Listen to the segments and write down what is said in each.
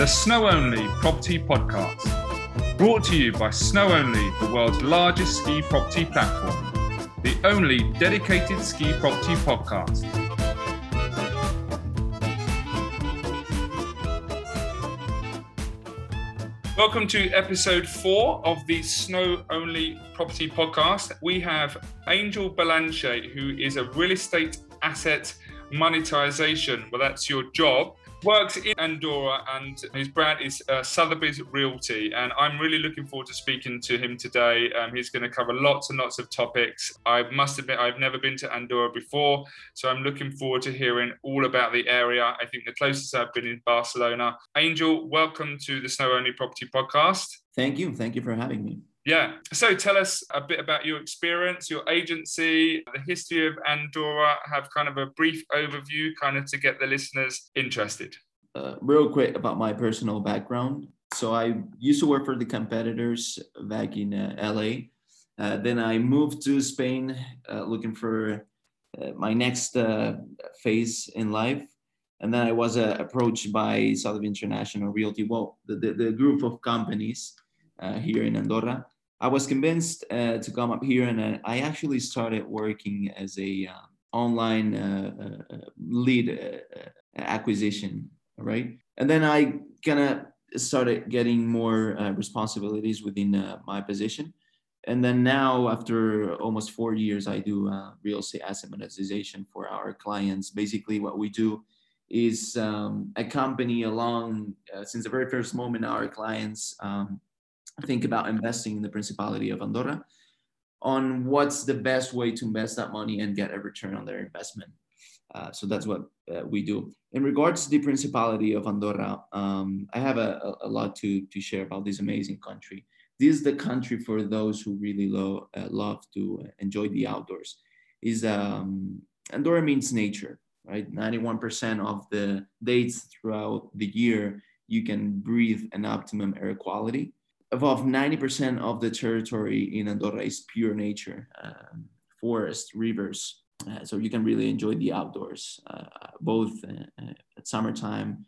the Snow Only Property Podcast. Brought to you by Snow Only, the world's largest ski property platform, the only dedicated ski property podcast. Welcome to episode four of the Snow Only Property Podcast. We have Angel Belanche, who is a real estate asset monetization. Well, that's your job works in Andorra and his brand is uh, Sotheby's Realty. And I'm really looking forward to speaking to him today. Um, he's going to cover lots and lots of topics. I must admit, I've never been to Andorra before, so I'm looking forward to hearing all about the area. I think the closest I've been in Barcelona. Angel, welcome to the Snow Only Property Podcast. Thank you. Thank you for having me. Yeah. So tell us a bit about your experience, your agency, the history of Andorra. Have kind of a brief overview, kind of to get the listeners interested. Uh, real quick about my personal background. So I used to work for the competitors back in uh, LA. Uh, then I moved to Spain uh, looking for uh, my next uh, phase in life. And then I was approached by Sotheby International Realty, well, the, the, the group of companies here in Andorra. I was convinced uh, to come up here, and uh, I actually started working as a online lead acquisition, right? And then I kind of started getting more responsibilities within my position. And then now, after almost four years, I do uh, real estate asset monetization for our clients. Basically, what we do is um, accompany along uh, since the very first moment our clients um, think about investing in the Principality of Andorra on what's the best way to invest that money and get a return on their investment. Uh, so that's what uh, we do. In regards to the Principality of Andorra, um, I have a, a, lot to, to share about this amazing country. This is the country for those who really lo- uh, love to enjoy the outdoors. Is um, Andorra means nature, right? 91% of the dates throughout the year, you can breathe an optimum air quality above 90% of the territory in Andorra is pure nature, um, forest, rivers. Uh, so you can really enjoy the outdoors, uh, both uh, uh at summertime,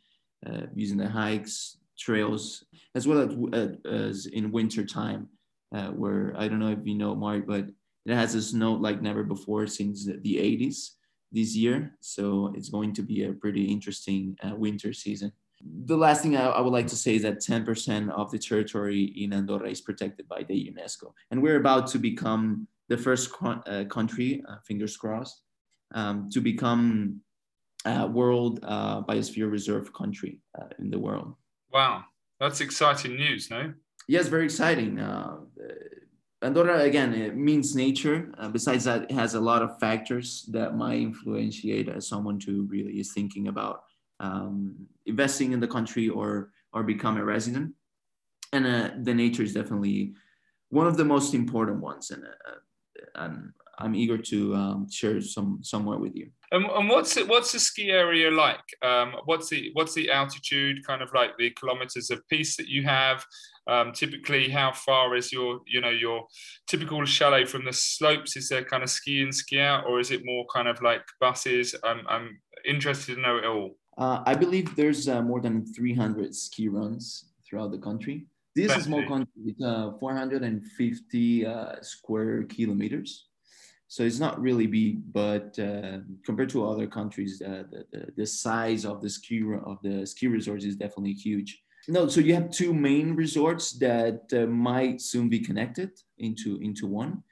uh, using the hikes, trails, as well as, as in winter time, uh, where I don't know if you know, Mark, but it has a snow like never before since the 80s this year. So it's going to be a pretty interesting winter season the last thing I, I, would like to say is that 10% of the territory in Andorra is protected by the UNESCO. And we're about to become the first uh, country, uh, fingers crossed, um, to become a world uh, biosphere reserve country uh, in the world. Wow, that's exciting news, no? Yes, very exciting. Uh, Andorra, again, it means nature. Uh, besides that, it has a lot of factors that might influentiate someone to really is thinking about um, investing in the country or or become a resident. And uh, the nature is definitely one of the most important ones, and, uh, and I'm eager to um, share some somewhere with you. And, and what's it, what's the ski area like? Um, what's the what's the altitude? Kind of like the kilometers of piece that you have. Um, typically, how far is your you know your typical chalet from the slopes? Is there kind of ski in, ski out, or is it more kind of like buses? I'm I'm interested to know it all. Uh, I believe there's uh, more than 300 ski runs throughout the country. This is a small country, it's uh, 450 uh, square kilometers. So it's not really big, but uh, compared to other countries, uh, the, the, the, size of the ski of the ski resorts is definitely huge. No, so you have two main resorts that might soon be connected into into one,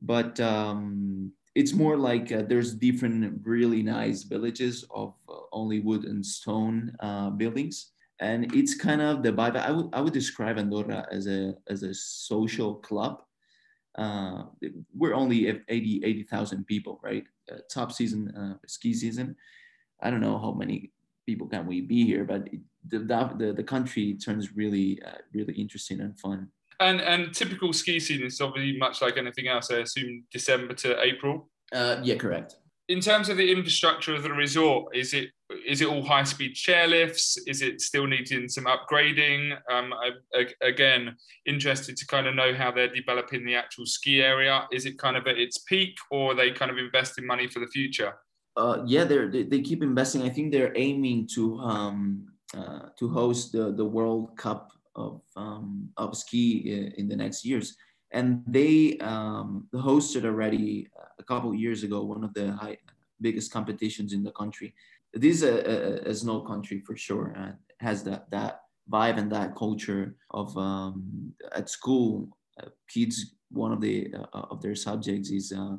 but um, it's more like uh, there's different really nice villages of uh, only wood and stone uh, buildings. And it's kind of the vibe i would i would describe andorra as a as a social club. Uh, we're only 80 80,000 people right? Uh, top season uh, ski season. I don't know how many people can we be here but the, the the country turns really really interesting and fun and and typical ski season is obviously much like anything else. I assume December to April. Uh, yeah, correct. In terms of the infrastructure of the resort, is it is it all high speed chairlifts? Is it still needing some upgrading? Um, I, again, interested to kind of know how they're developing the actual ski area. Is it kind of at its peak, or are they kind of investing money for the future? Uh, yeah, they're, they they keep investing. I think they're aiming to um, uh, to host the, the World Cup of, um, of ski in the next years. And they um, hosted already a couple years ago one of the high, biggest competitions in the country. This is a, a, a snow country for sure, and has that that vibe and that culture of um, at school. Uh, kids, one of the uh, of their subjects is uh,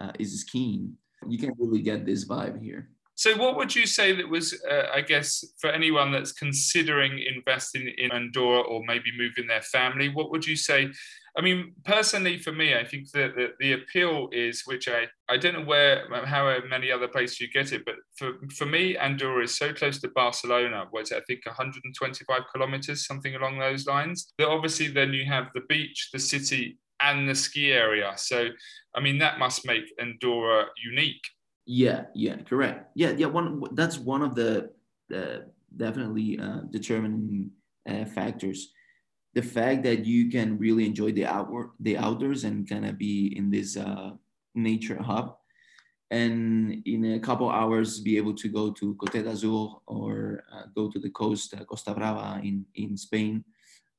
uh is skiing. You can really get this vibe here. So, what would you say that was, uh, I guess, for anyone that's considering investing in Andorra or maybe moving their family? What would you say I mean, personally, for me, I think that the, the, appeal is, which I, I don't know where, how many other places you get it, but for, for me, Andorra is so close to Barcelona, which I think 125 kilometers, something along those lines, that obviously then you have the beach, the city, and the ski area. So, I mean, that must make Andorra unique. Yeah, yeah, correct. Yeah, yeah. One that's one of the uh, definitely uh, determining uh, factors the fact that you can really enjoy the outward the outdoors and kind of be in this uh, nature hub and in a couple hours be able to go to Cote d'Azur or uh, go to the coast uh, Costa Brava in, in Spain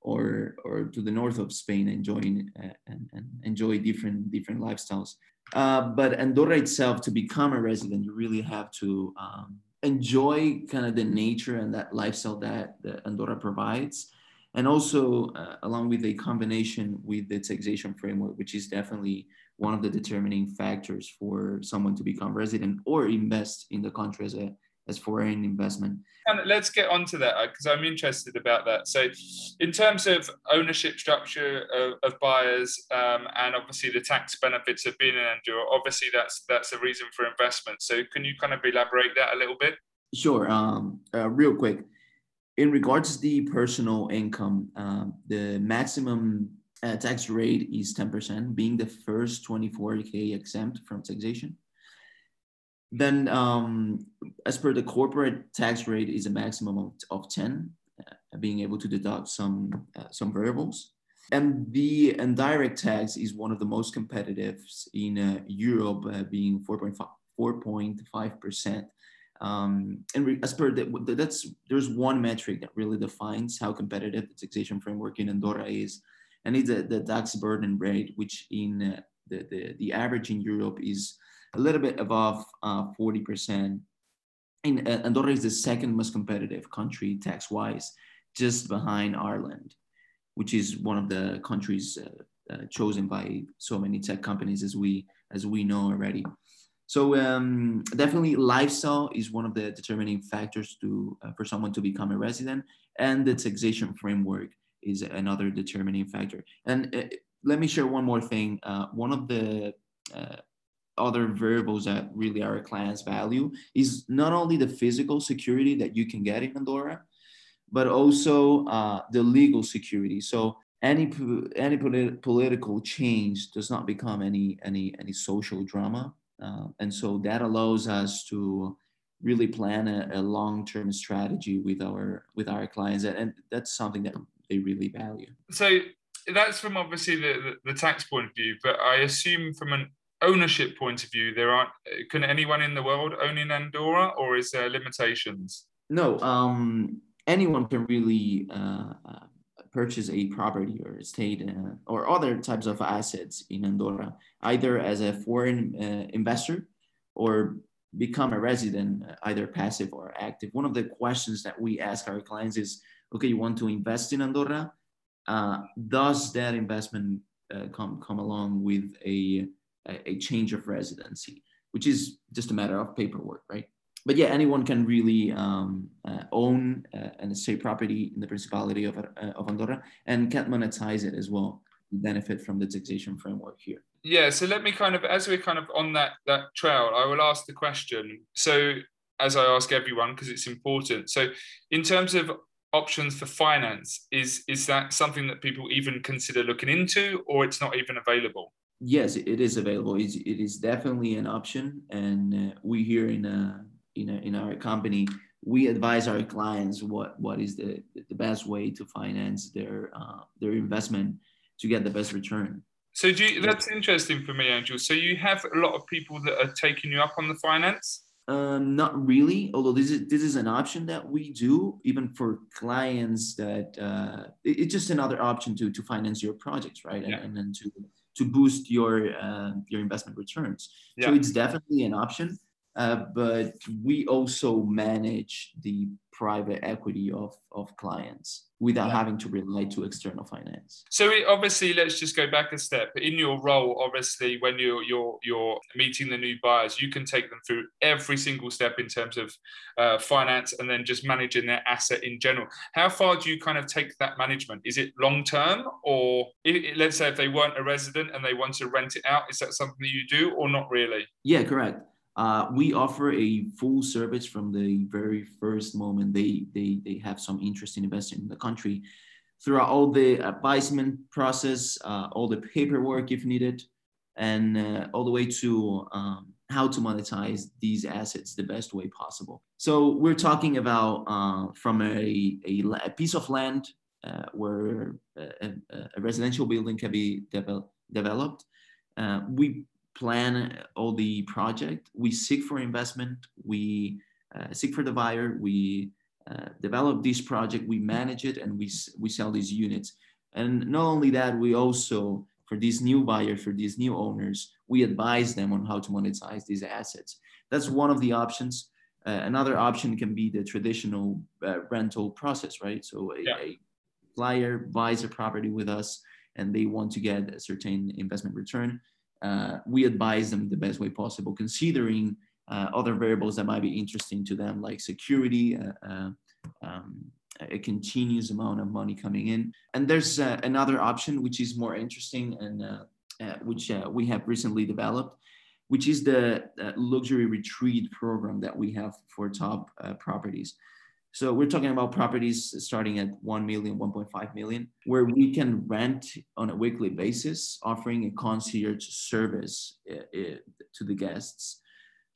or or to the north of Spain enjoying uh, and, and, enjoy different different lifestyles uh, but Andorra itself to become a resident you really have to um, enjoy kind of the nature and that lifestyle that, that Andorra provides. And also uh, along with a combination with the taxation framework, which is definitely one of the determining factors for someone to become resident or invest in the country as a as foreign investment. And let's get on to that because I'm interested about that. So, in terms of ownership structure of, of buyers um, and obviously the tax benefits of being an Andorra, obviously that's that's a reason for investment. So, can you kind of elaborate that a little bit? Sure. Um, uh, real quick in regards to the personal income, um, the maximum uh, tax rate is 10%, being the first 24K exempt from taxation. Then, um, as per the corporate tax rate, is a maximum of, of 10, uh, being able to deduct some uh, some variables. And the indirect tax is one of the most competitive in uh, Europe, uh, being 4.5 percent um, and as per the, that's there's one metric that really defines how competitive the taxation framework in Andorra is, and it's the, the tax burden rate, which in uh, the, the the average in Europe is a little bit above uh, 40%. In uh, Andorra is the second most competitive country tax wise, just behind Ireland, which is one of the countries uh, uh, chosen by so many tech companies as we as we know already. So um, definitely lifestyle is one of the determining factors to uh, for someone to become a resident, and the taxation framework is another determining factor. And uh, let me share one more thing. One of the other variables that really our clients value is not only the physical security that you can get in Andorra, but also uh, the legal security. So any any polit- political change does not become any any any social drama uh, and so that allows us to really plan a, a, long-term strategy with our with our clients and that's something that they really value so that's from obviously the, the, the tax point of view but i assume from an ownership point of view there aren't can anyone in the world own in andorra or is there limitations no um, anyone can really uh, purchase a property or estate uh, or other types of assets in Andorra, either as a foreign uh, investor or become a resident, uh, either passive or active. One of the questions that we ask our clients is, okay, you want to invest in Andorra? Uh, does that investment uh, come, come along with a, a change of residency, which is just a matter of paperwork, right? but yeah, anyone can really um, uh, own uh, an estate property in the Principality of, uh, of Andorra and can monetize it as well, benefit from the taxation framework here. Yeah, so let me kind of, as we're kind of on that that trail, I will ask the question. So, as I ask everyone, because it's important. So, in terms of options for finance, is is that something that people even consider looking into, or it's not even available? Yes, it is available. It's, it is definitely an option, and uh, we here in uh, in, a, in our company, we advise our clients what, what is the, the best way to finance their, uh, their investment to get the best return. So you, that's interesting for me, Angel. So you have a lot of people that are taking you up on the finance. Um, not really, although this is this is an option that we do even for clients that uh, it, it's just another option to to finance your projects, right? Yeah. And, and then to to boost your uh, your investment returns. Yeah. So it's definitely an option. Uh, but we also manage the private equity of, of clients without Yeah. having to rely to external finance. So it, obviously, let's just go back a step. In your role, obviously, when you're you're you're meeting the new buyers, you can take them through every single step in terms of uh, finance and then just managing their asset in general. How far do you kind of take that management? Is it long term, or i let's say if they weren't a resident and they want to rent it out, is that something that you do, or not really? Yeah, correct. Uh, we offer a full service from the very first moment they, they, they have some interest in investing in the country throughout all the advisement process, uh, all the paperwork if needed, and uh, all the way to um, how to monetize these assets the best way possible. So we're talking about uh, from a, a, a piece of land uh, where a, a- a residential building can be devel- developed. Uh, we plan all the project. We seek for investment. We uh, seek for the buyer. We uh, develop this project. We manage it, and we we sell these units. And not only that, we also for these new buyers, for these new owners, we advise them on how to monetize these assets. That's one of the options. Uh, another option can be the traditional uh, rental process, right? So a, Yeah. a buyer buys a property with us, and they want to get a certain investment return uh, we advise them the best way possible, considering uh, other variables that might be interesting to them, like security, uh, uh, um, a continuous amount of money coming in. And there's uh, another option which is more interesting and uh, which we have recently developed, which is the luxury retreat program that we have for top properties. So we're talking about properties starting at 1 million, 1.5 million, where we can rent on a weekly basis, offering a concierge service uh, uh, to the guests.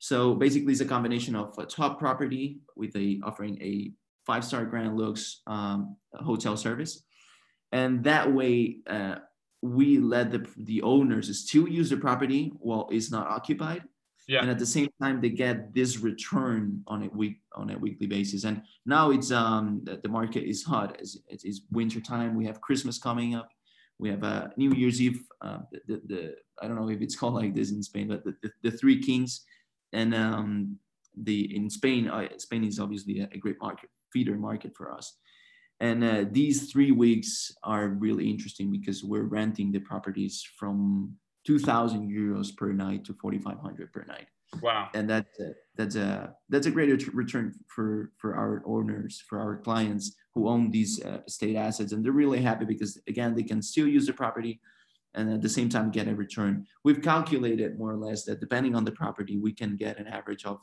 So basically, it's a combination of a top property with a offering a five-star Grand Lux um, hotel service, and that way uh, we let the the owners still use the property while it's not occupied, Yeah. and at the same time they get this return on a week on a weekly basis. And now it's um the, market is hot as it is winter time. We have Christmas coming up. We have uh, New Year's Eve. Uh, the, the, the I don't know if it's called like this in Spain, but the, the, the Three Kings, and um, the in Spain, uh, Spain is obviously a, a great market, feeder market for us. And uh, these three weeks are really interesting because we're renting the properties from 2,000 euros per night to 4,500 per night, Wow. and that's a, that's a that's a great return for for our owners, for our clients who own these uh, estate assets, and they're really happy because again they can still use the property, and at the same time get a return. We've calculated more or less that depending on the property, we can get an average of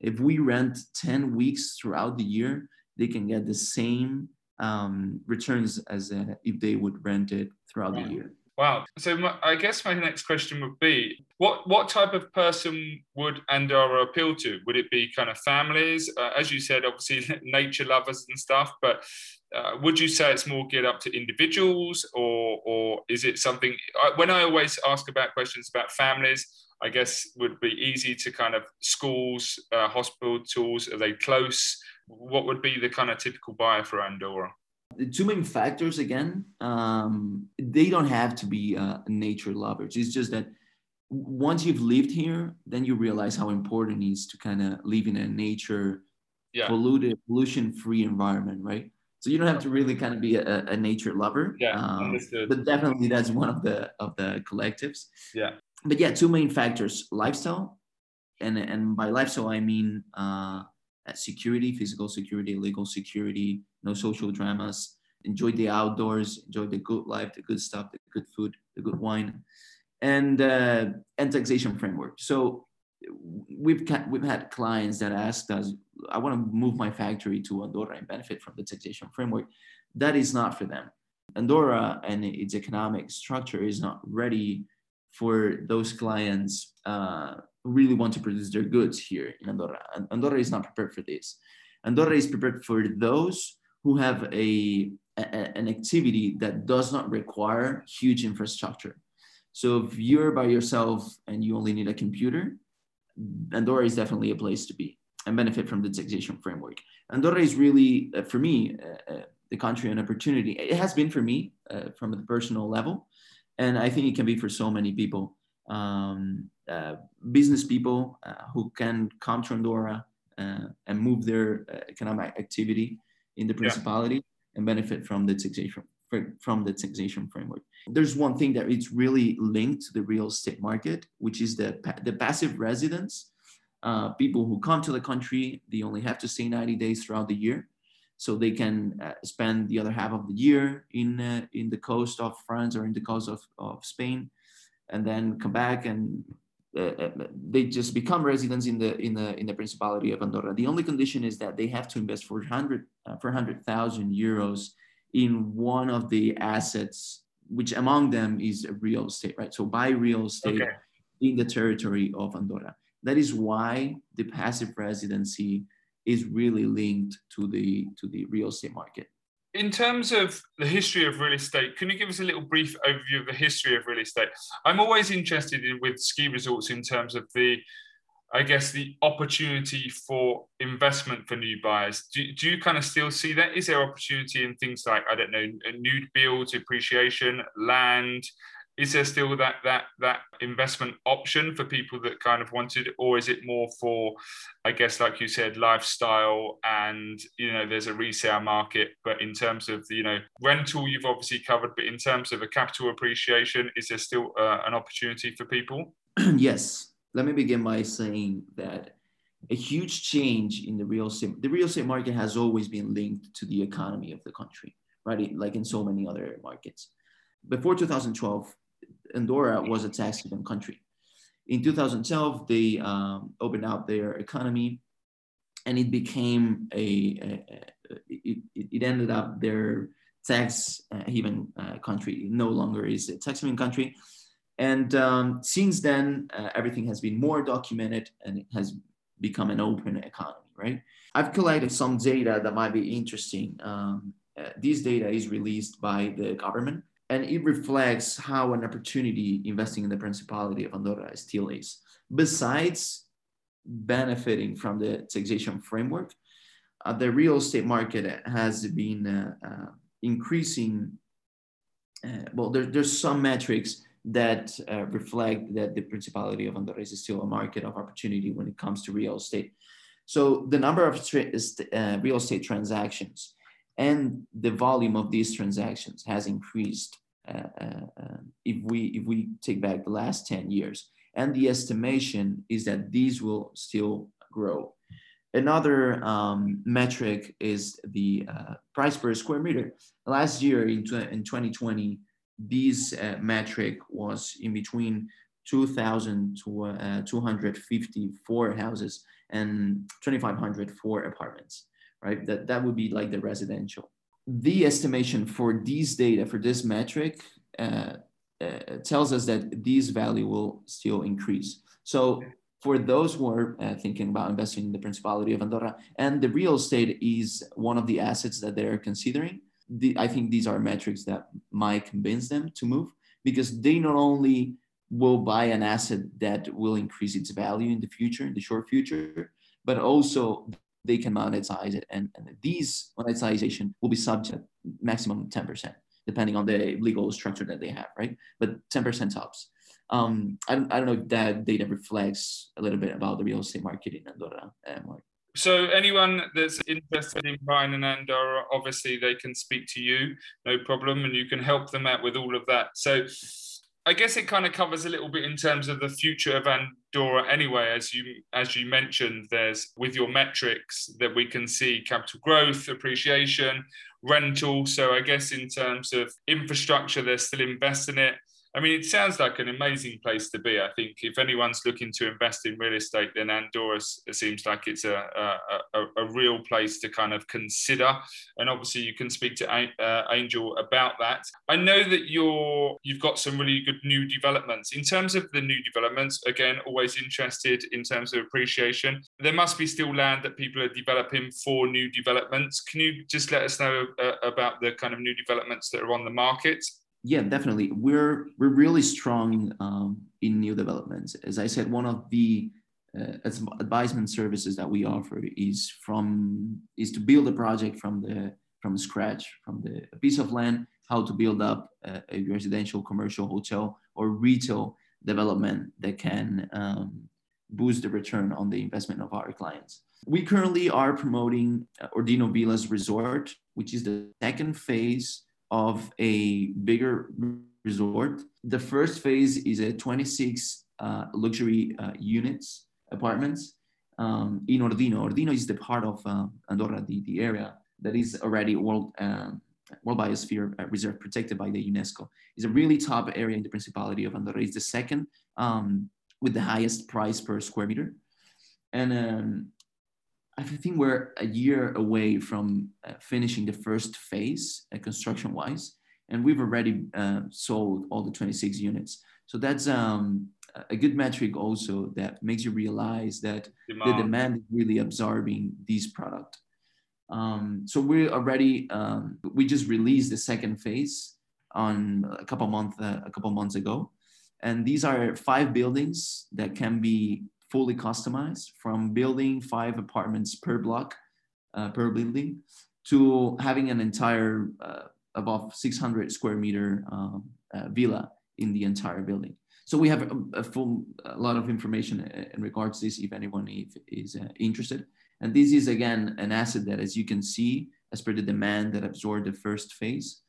if we rent 10 weeks throughout the year, they can get the same um, returns as uh, if they would rent it throughout Wow. the year. Wow. So my, I guess my next question would be, what what type of person would Andorra appeal to? Would it be kind of families, uh, as you said, obviously nature lovers and stuff? But uh, would you say it's more geared up to individuals, or or is it something? When I always ask about questions about families, I guess would be easy to kind of schools, uh, hospitals. Are they close? What would be the kind of typical buyer for Andorra? The two main factors again um, they don't have to be uh, nature lovers it's just that once you've lived here then you realize how important it is to kind of live in a nature Yeah. polluted pollution free environment right so you don't have to really kind of be a, a nature lover Yeah, um, understood. but definitely that's one of the of the collectives Yeah. but yeah two main factors lifestyle and and by lifestyle i mean uh, security physical security legal security no social dramas. Enjoy the outdoors enjoy the good life the good stuff the good food the good wine and uh, and taxation framework. So we've ca- we've had clients that asked us i want to move my factory to andorra and benefit from the taxation framework. That is not for them. Andorra and its economic structure is not ready for those clients uh, really want to produce their goods here in andorra And andorra is not prepared for this andorra is prepared for those who have a, a- an activity that does not require huge infrastructure. So if you're by yourself and you only need a computer, Andorra is definitely a place to be and benefit from the taxation framework. Andorra is really, uh, for me, uh, uh, the country an opportunity. It has been for me uh, from the personal level, and I think it can be for so many people, um, uh, business people uh, who can come to Andorra and move their economic activity in the principality yeah. and benefit from the taxation from the taxation framework. There's one thing that it's really linked to the real estate market, which is the, the passive residents uh, people who come to the country, they only have to stay 90 days throughout the year. So they can uh, spend the other half of the year in, uh, in the coast of France or in the coast of, of Spain, and then come back and uh, uh, they just become residents in the, in, the, in the Principality of Andorra. The only condition is that they have to invest 400, 400,000 euros in one of the assets, which among them is real estate, right? So buy real estate okay. in the territory of Andorra. That is why the passive residency is really linked to the to the real estate market. In terms of the history of real estate, can you give us a little brief overview of the history of real estate? I'm always interested in with ski resorts in terms of the I guess the opportunity for investment for new buyers. Do, do you kind of still see that? Is there opportunity in things like I don't know, nude builds, appreciation, land, is there still that that that investment option for people that kind of wanted or is it more for i guess like you said lifestyle and you know there's a resale market but in terms of you know rental you've obviously covered but in terms of a capital appreciation is there still uh, an opportunity for people? Yes. Let me begin by saying that a huge change in the real estate the real estate market has always been linked to the economy of the country right? Like in so many other markets. Before 2012 Andorra was a tax haven country. In 2012, they um, opened up their economy and it became a, a, a it, it, ended up their tax haven uh, country. It no longer is a tax haven country. And um, since then, uh, everything has been more documented and it has become an open economy, right? I've collected some data that might be interesting. Um, uh, this data is released by the government and it reflects how an opportunity investing in the Principality of Andorra still is. Besides benefiting from the taxation framework, uh, the real estate market has been uh, uh, increasing. Uh, well, there, there's some metrics that uh, reflect that the Principality of Andorra is still a market of opportunity when it comes to real estate. So the number of uh, real estate transactions and the volume of these transactions has increased uh, uh, uh, if we if we take back the last 10 years. And the estimation is that these will still grow. Another um, metric is the uh, price per square meter. Last year in, in 2020 this uh, metric was in between 2000 to uh, 254 houses and 2500 for apartments right? That, that would be like the residential. The estimation for these data, for this metric, uh, uh, tells us that this value will still increase. So for those who are uh, thinking about investing in the Principality of Andorra, and the real estate is one of the assets that they're considering, the, I think these are metrics that might convince them to move because they not only will buy an asset that will increase its value in the future, in the short future, but also they can monetize it. And, and these monetization will be subject maximum 10%, depending on the legal structure that they have, right? But 10% tops. Um, I, don't, I don't know if that data reflects a little bit about the real estate market in Andorra. Uh, so anyone that's interested in buying an Andorra, obviously they can speak to you, no problem, and you can help them out with all of that. So I guess it kind of covers a little bit in terms of the future of Andorra anyway. As you as you mentioned, there's with your metrics that we can see capital growth, appreciation, rental. So I guess in terms of infrastructure, they're still investing it. I mean, it sounds like an amazing place to be. I think if anyone's looking to invest in real estate, then Andorra seems like it's a, a, a, a real place to kind of consider. And obviously, you can speak to uh, Angel about that. I know that you're you've got some really good new developments. In terms of the new developments, again, always interested in terms of appreciation. There must be still land that people are developing for new developments. Can you just let us know uh, about the kind of new developments that are on the market? Yeah, definitely. We're we're really strong um, in new developments. As I said, one of the uh, advisement services that we offer is from is to build a project from the from scratch from the a piece of land how to build up a, a residential commercial hotel or retail development that can um, boost the return on the investment of our clients we currently are promoting uh, ordino villas resort which is the second phase of a bigger resort the first phase is a 26 uh, luxury uh, units apartments um, in Ordino. Ordino is the part of uh, Andorra, the, the area that is already world um, World Biosphere uh, Reserve protected by the UNESCO. It's a really top area in the Principality of Andorra. It's the second um, with the highest price per square meter. And um, I think we're a year away from uh, finishing the first phase uh, construction wise. And we've already uh, sold all the 26 units. So that's um, a good metric also that makes you realize that demand. the demand is really absorbing this product. Um, so we're already um, we just released the second phase on a couple months uh, a couple months ago, and these are five buildings that can be fully customized from building five apartments per block uh, per building to having an entire uh, above 600 square meter um, uh, villa in the entire building. So we have a, a, full a lot of information in regards to this if anyone is uh, interested. And this is again an asset that, as you can see, as per the demand that absorbed the first phase,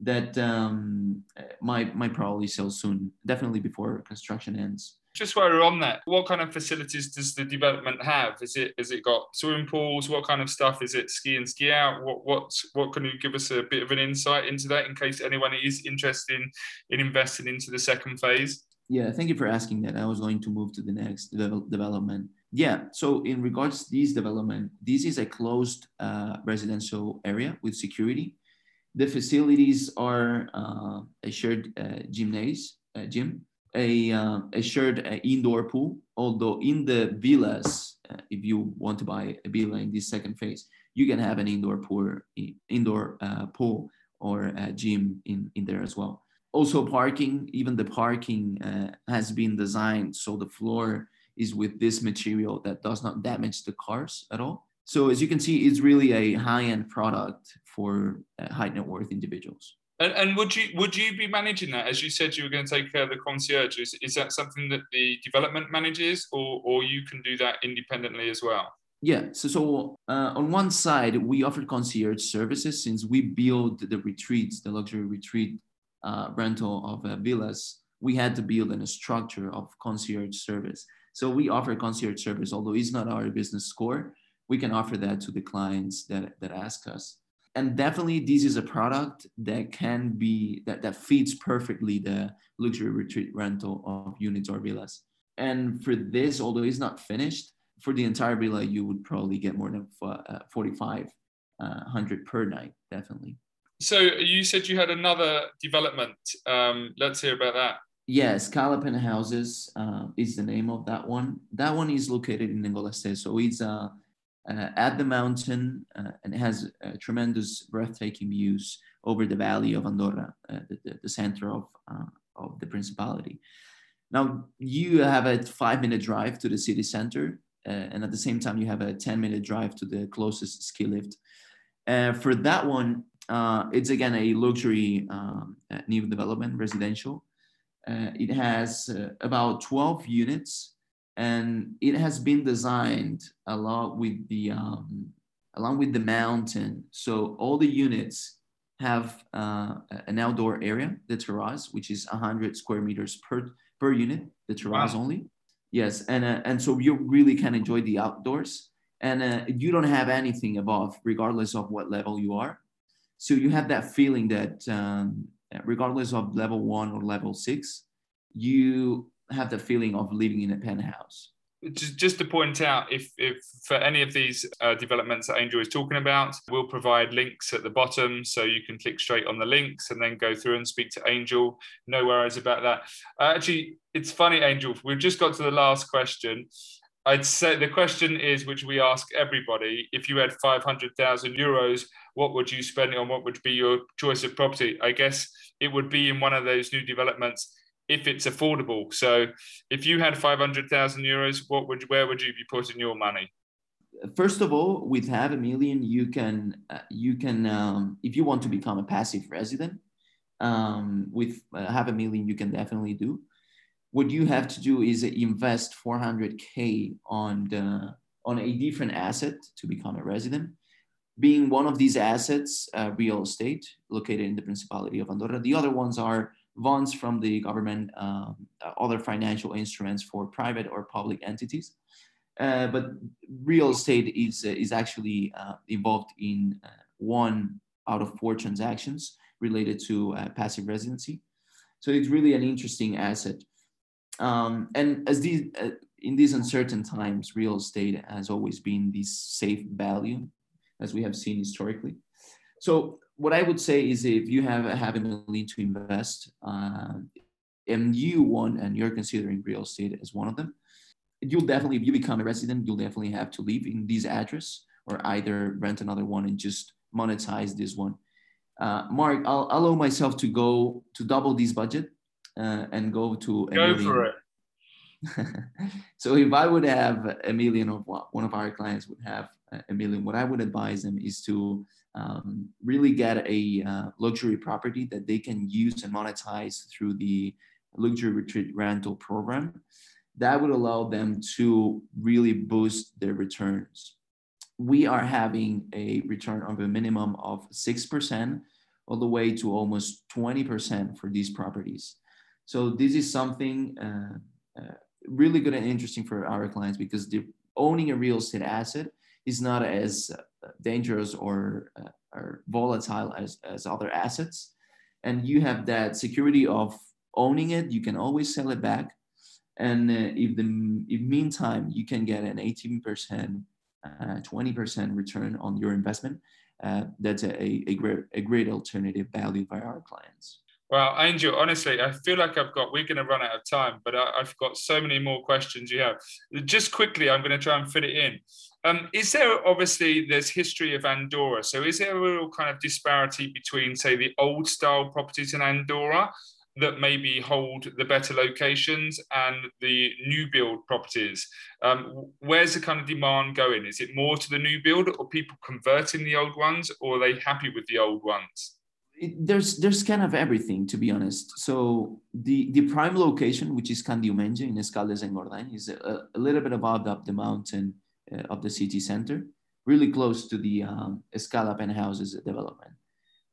that um, might might probably sell soon, definitely before construction ends. Just while we're on that, what kind of facilities does the development have? Is it has it got swimming pools? What kind of stuff is it? Ski and ski out? What what what can you give us a bit of an insight into that in case anyone is interested in, in investing into the second phase? Yeah, thank you for asking that. I was going to move to the next development. Yeah, so in regards to this development, this is a closed uh, residential area with security. The facilities are uh, a shared uh, gymnasium, uh, gym, a, uh, a shared uh, indoor pool, although in the villas, if you want to buy a villa in this second phase, you can have an indoor pool, indoor pool or a gym in, in there as well. Also parking even the parking uh, has been designed so the floor is with this material that does not damage the cars at all. So as you can see it's really a high-end product for uh, high net worth individuals and, and, would you would you be managing that as you said you were going to take care of the concierge is, is that something that the development manages or or you can do that independently as well yeah so, so uh, on one side we offer concierge services since we build the retreats the luxury retreat uh, rental of uh, villas, we had to build in a structure of concierge service. So we offer concierge service, although it's not our business score. We can offer that to the clients that, that ask us. And definitely this is a product that can be, that, that fits perfectly the luxury retreat rental of units or villas. And for this, although it's not finished, for the entire villa, you would probably get more than uh, 4,500 uh, per night, definitely. So you said you had another development. Um, let's hear about that. Yes, Scala Penthouses uh, is the name of that one. That one is located in Engolasters. So it's a uh, at the mountain uh, and has tremendous breathtaking views over the valley of Andorra, uh, the, the, the, center of, uh, of the principality. Now, you have a five minute drive to the city center, and at the same time, you have a 10 minute drive to the closest ski lift. for that one, uh, it's again a luxury um, uh, new development, residential. Uh, it has uh, about 12 units and it has been designed along with the um, along with the mountain. So all the units have uh, an outdoor area, the terrace, which is 100 square meters per per unit, the terrace wow. only. Yes, and uh, and so you really can enjoy the outdoors, and you don't have anything above, regardless of what level you are so you have that feeling that um, regardless of level one or level six, you have the feeling of living in a penthouse. Just, to point out, if, if for any of these uh, developments that Angel is talking about, we'll provide links at the bottom so you can click straight on the links and then go through and speak to Angel. No worries about that. Uh, actually, it's funny, Angel. We've just got to the last question. I'd say the question is, which we ask everybody: if you had five hundred thousand euros, what would you spend it on? What would be your choice of property? I guess it would be in one of those new developments if it's affordable. So if you had 500,000 euros, what would where would you be putting your money? First of all, with half a million, you can uh, you can um, if you want to become a passive resident, um, with uh, half a million, you can definitely do. What you have to do is invest 400k on the on a different asset to become a resident. Being one of these assets, uh, real estate located in the Principality of Andorra. The other ones are bonds from the government, um, other financial instruments for private or public entities. Uh, but real estate is, uh, is actually uh, involved in uh, one out of four transactions related to uh, passive residency. So it's really an interesting asset. Um, and as these, uh, in these uncertain times, real estate has always been this safe value, as we have seen historically. So what I would say is if you have a half a million to invest, uh, and you want and you're considering real estate as one of them, you'll definitely, if you become a resident, you'll definitely have to live in this address or either rent another one and just monetize this one. Uh, Mark, I'll, I'll allow myself to go to double this budget uh, and go to a go million. for it. so if I would have a million of what one of our clients would have a million, what I would advise them is to um, really get a uh, luxury property that they can use and monetize through the luxury retreat rental program. That would allow them to really boost their returns. We are having a return of a minimum of 6% all the way to almost 20% for these properties. So this is something uh, uh, really good and interesting for our clients because owning a real estate asset is not as uh, dangerous or, uh, or volatile as, as other assets. And you have that security of owning it, you can always sell it back. And uh, if the if meantime you can get an 18%, 20% return on your investment, that's a, a, great, a great alternative value by our clients. Well, Angel, honestly, I feel like I've got, we're going to run out of time, but I, have got so many more questions you have. Just quickly, I'm going to try and fit it in. Um, is there obviously there's history of Andorra? So is there a real kind of disparity between, say, the old style properties in Andorra that maybe hold the better locations and the new build properties? Um, where's the kind of demand going? Is it more to the new build or people converting the old ones or are they happy with the old ones? it, there's there's kind of everything to be honest. So the the prime location, which is Can Diumenge in Escaldes-Engordany, is a, a, little bit above up the mountain of the city center, really close to the um, Escala penthouses development.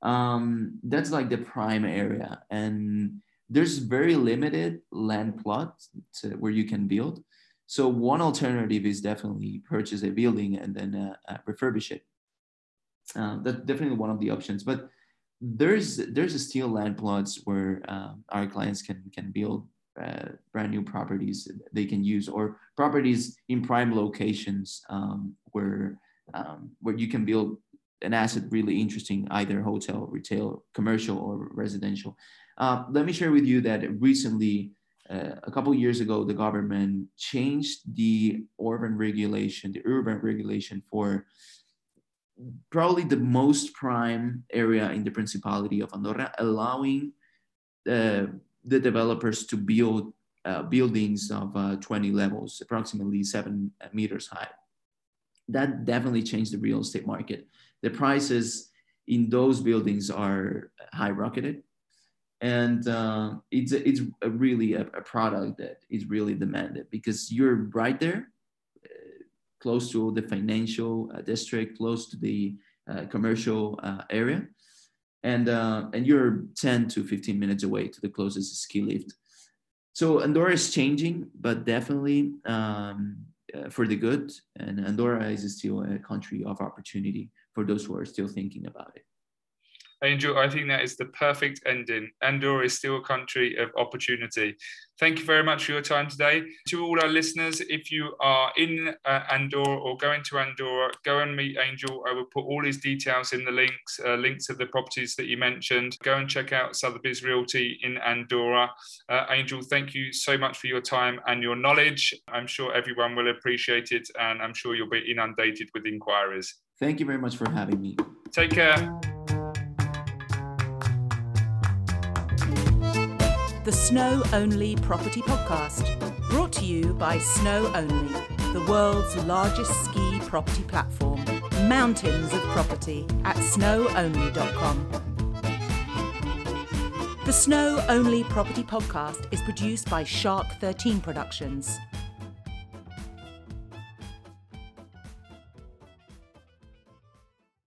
Um, that's like the prime area, and there's very limited land plots where you can build. So one alternative is definitely purchase a building and then uh, uh, refurbish it. Uh, that's definitely one of the options, but there's there's still land plots where uh, our clients can can build uh, brand new properties they can use or properties in prime locations um, where um, where you can build an asset really interesting either hotel retail commercial or residential. Uh, let me share with you that recently uh, a couple years ago the government changed the urban regulation the urban regulation for probably the most prime area in the Principality of Andorra, allowing uh, the developers to build uh, buildings of uh, 20 levels, approximately seven meters high. That definitely changed the real estate market. The prices in those buildings are high rocketed. And uh, it's, it's a really a, a product that is really demanded because you're right there close to the financial uh, district, close to the uh, commercial uh, area. And, and you're 10 to 15 minutes away to the closest ski lift. So Andorra is changing, but definitely um, uh, for the good. And Andorra is still a country of opportunity for those who are still thinking about it. Angel, I think that is the perfect ending. Andorra is still a country of opportunity. Thank you very much for your time today. To all our listeners, if you are in uh, Andorra or going to Andorra, go and meet Angel. I will put all his details in the links, uh, links of the properties that you mentioned. Go and check out Sotheby's Realty in Andorra. Uh, Angel, thank you so much for your time and your knowledge. I'm sure everyone will appreciate it, and I'm sure you'll be inundated with inquiries. Thank you very much for having me. Take care. The Snow Only Property Podcast, brought to you by Snow Only, the world's largest ski property platform. Mountains of property at snowonly.com. The Snow Only Property Podcast is produced by Shark 13 Productions.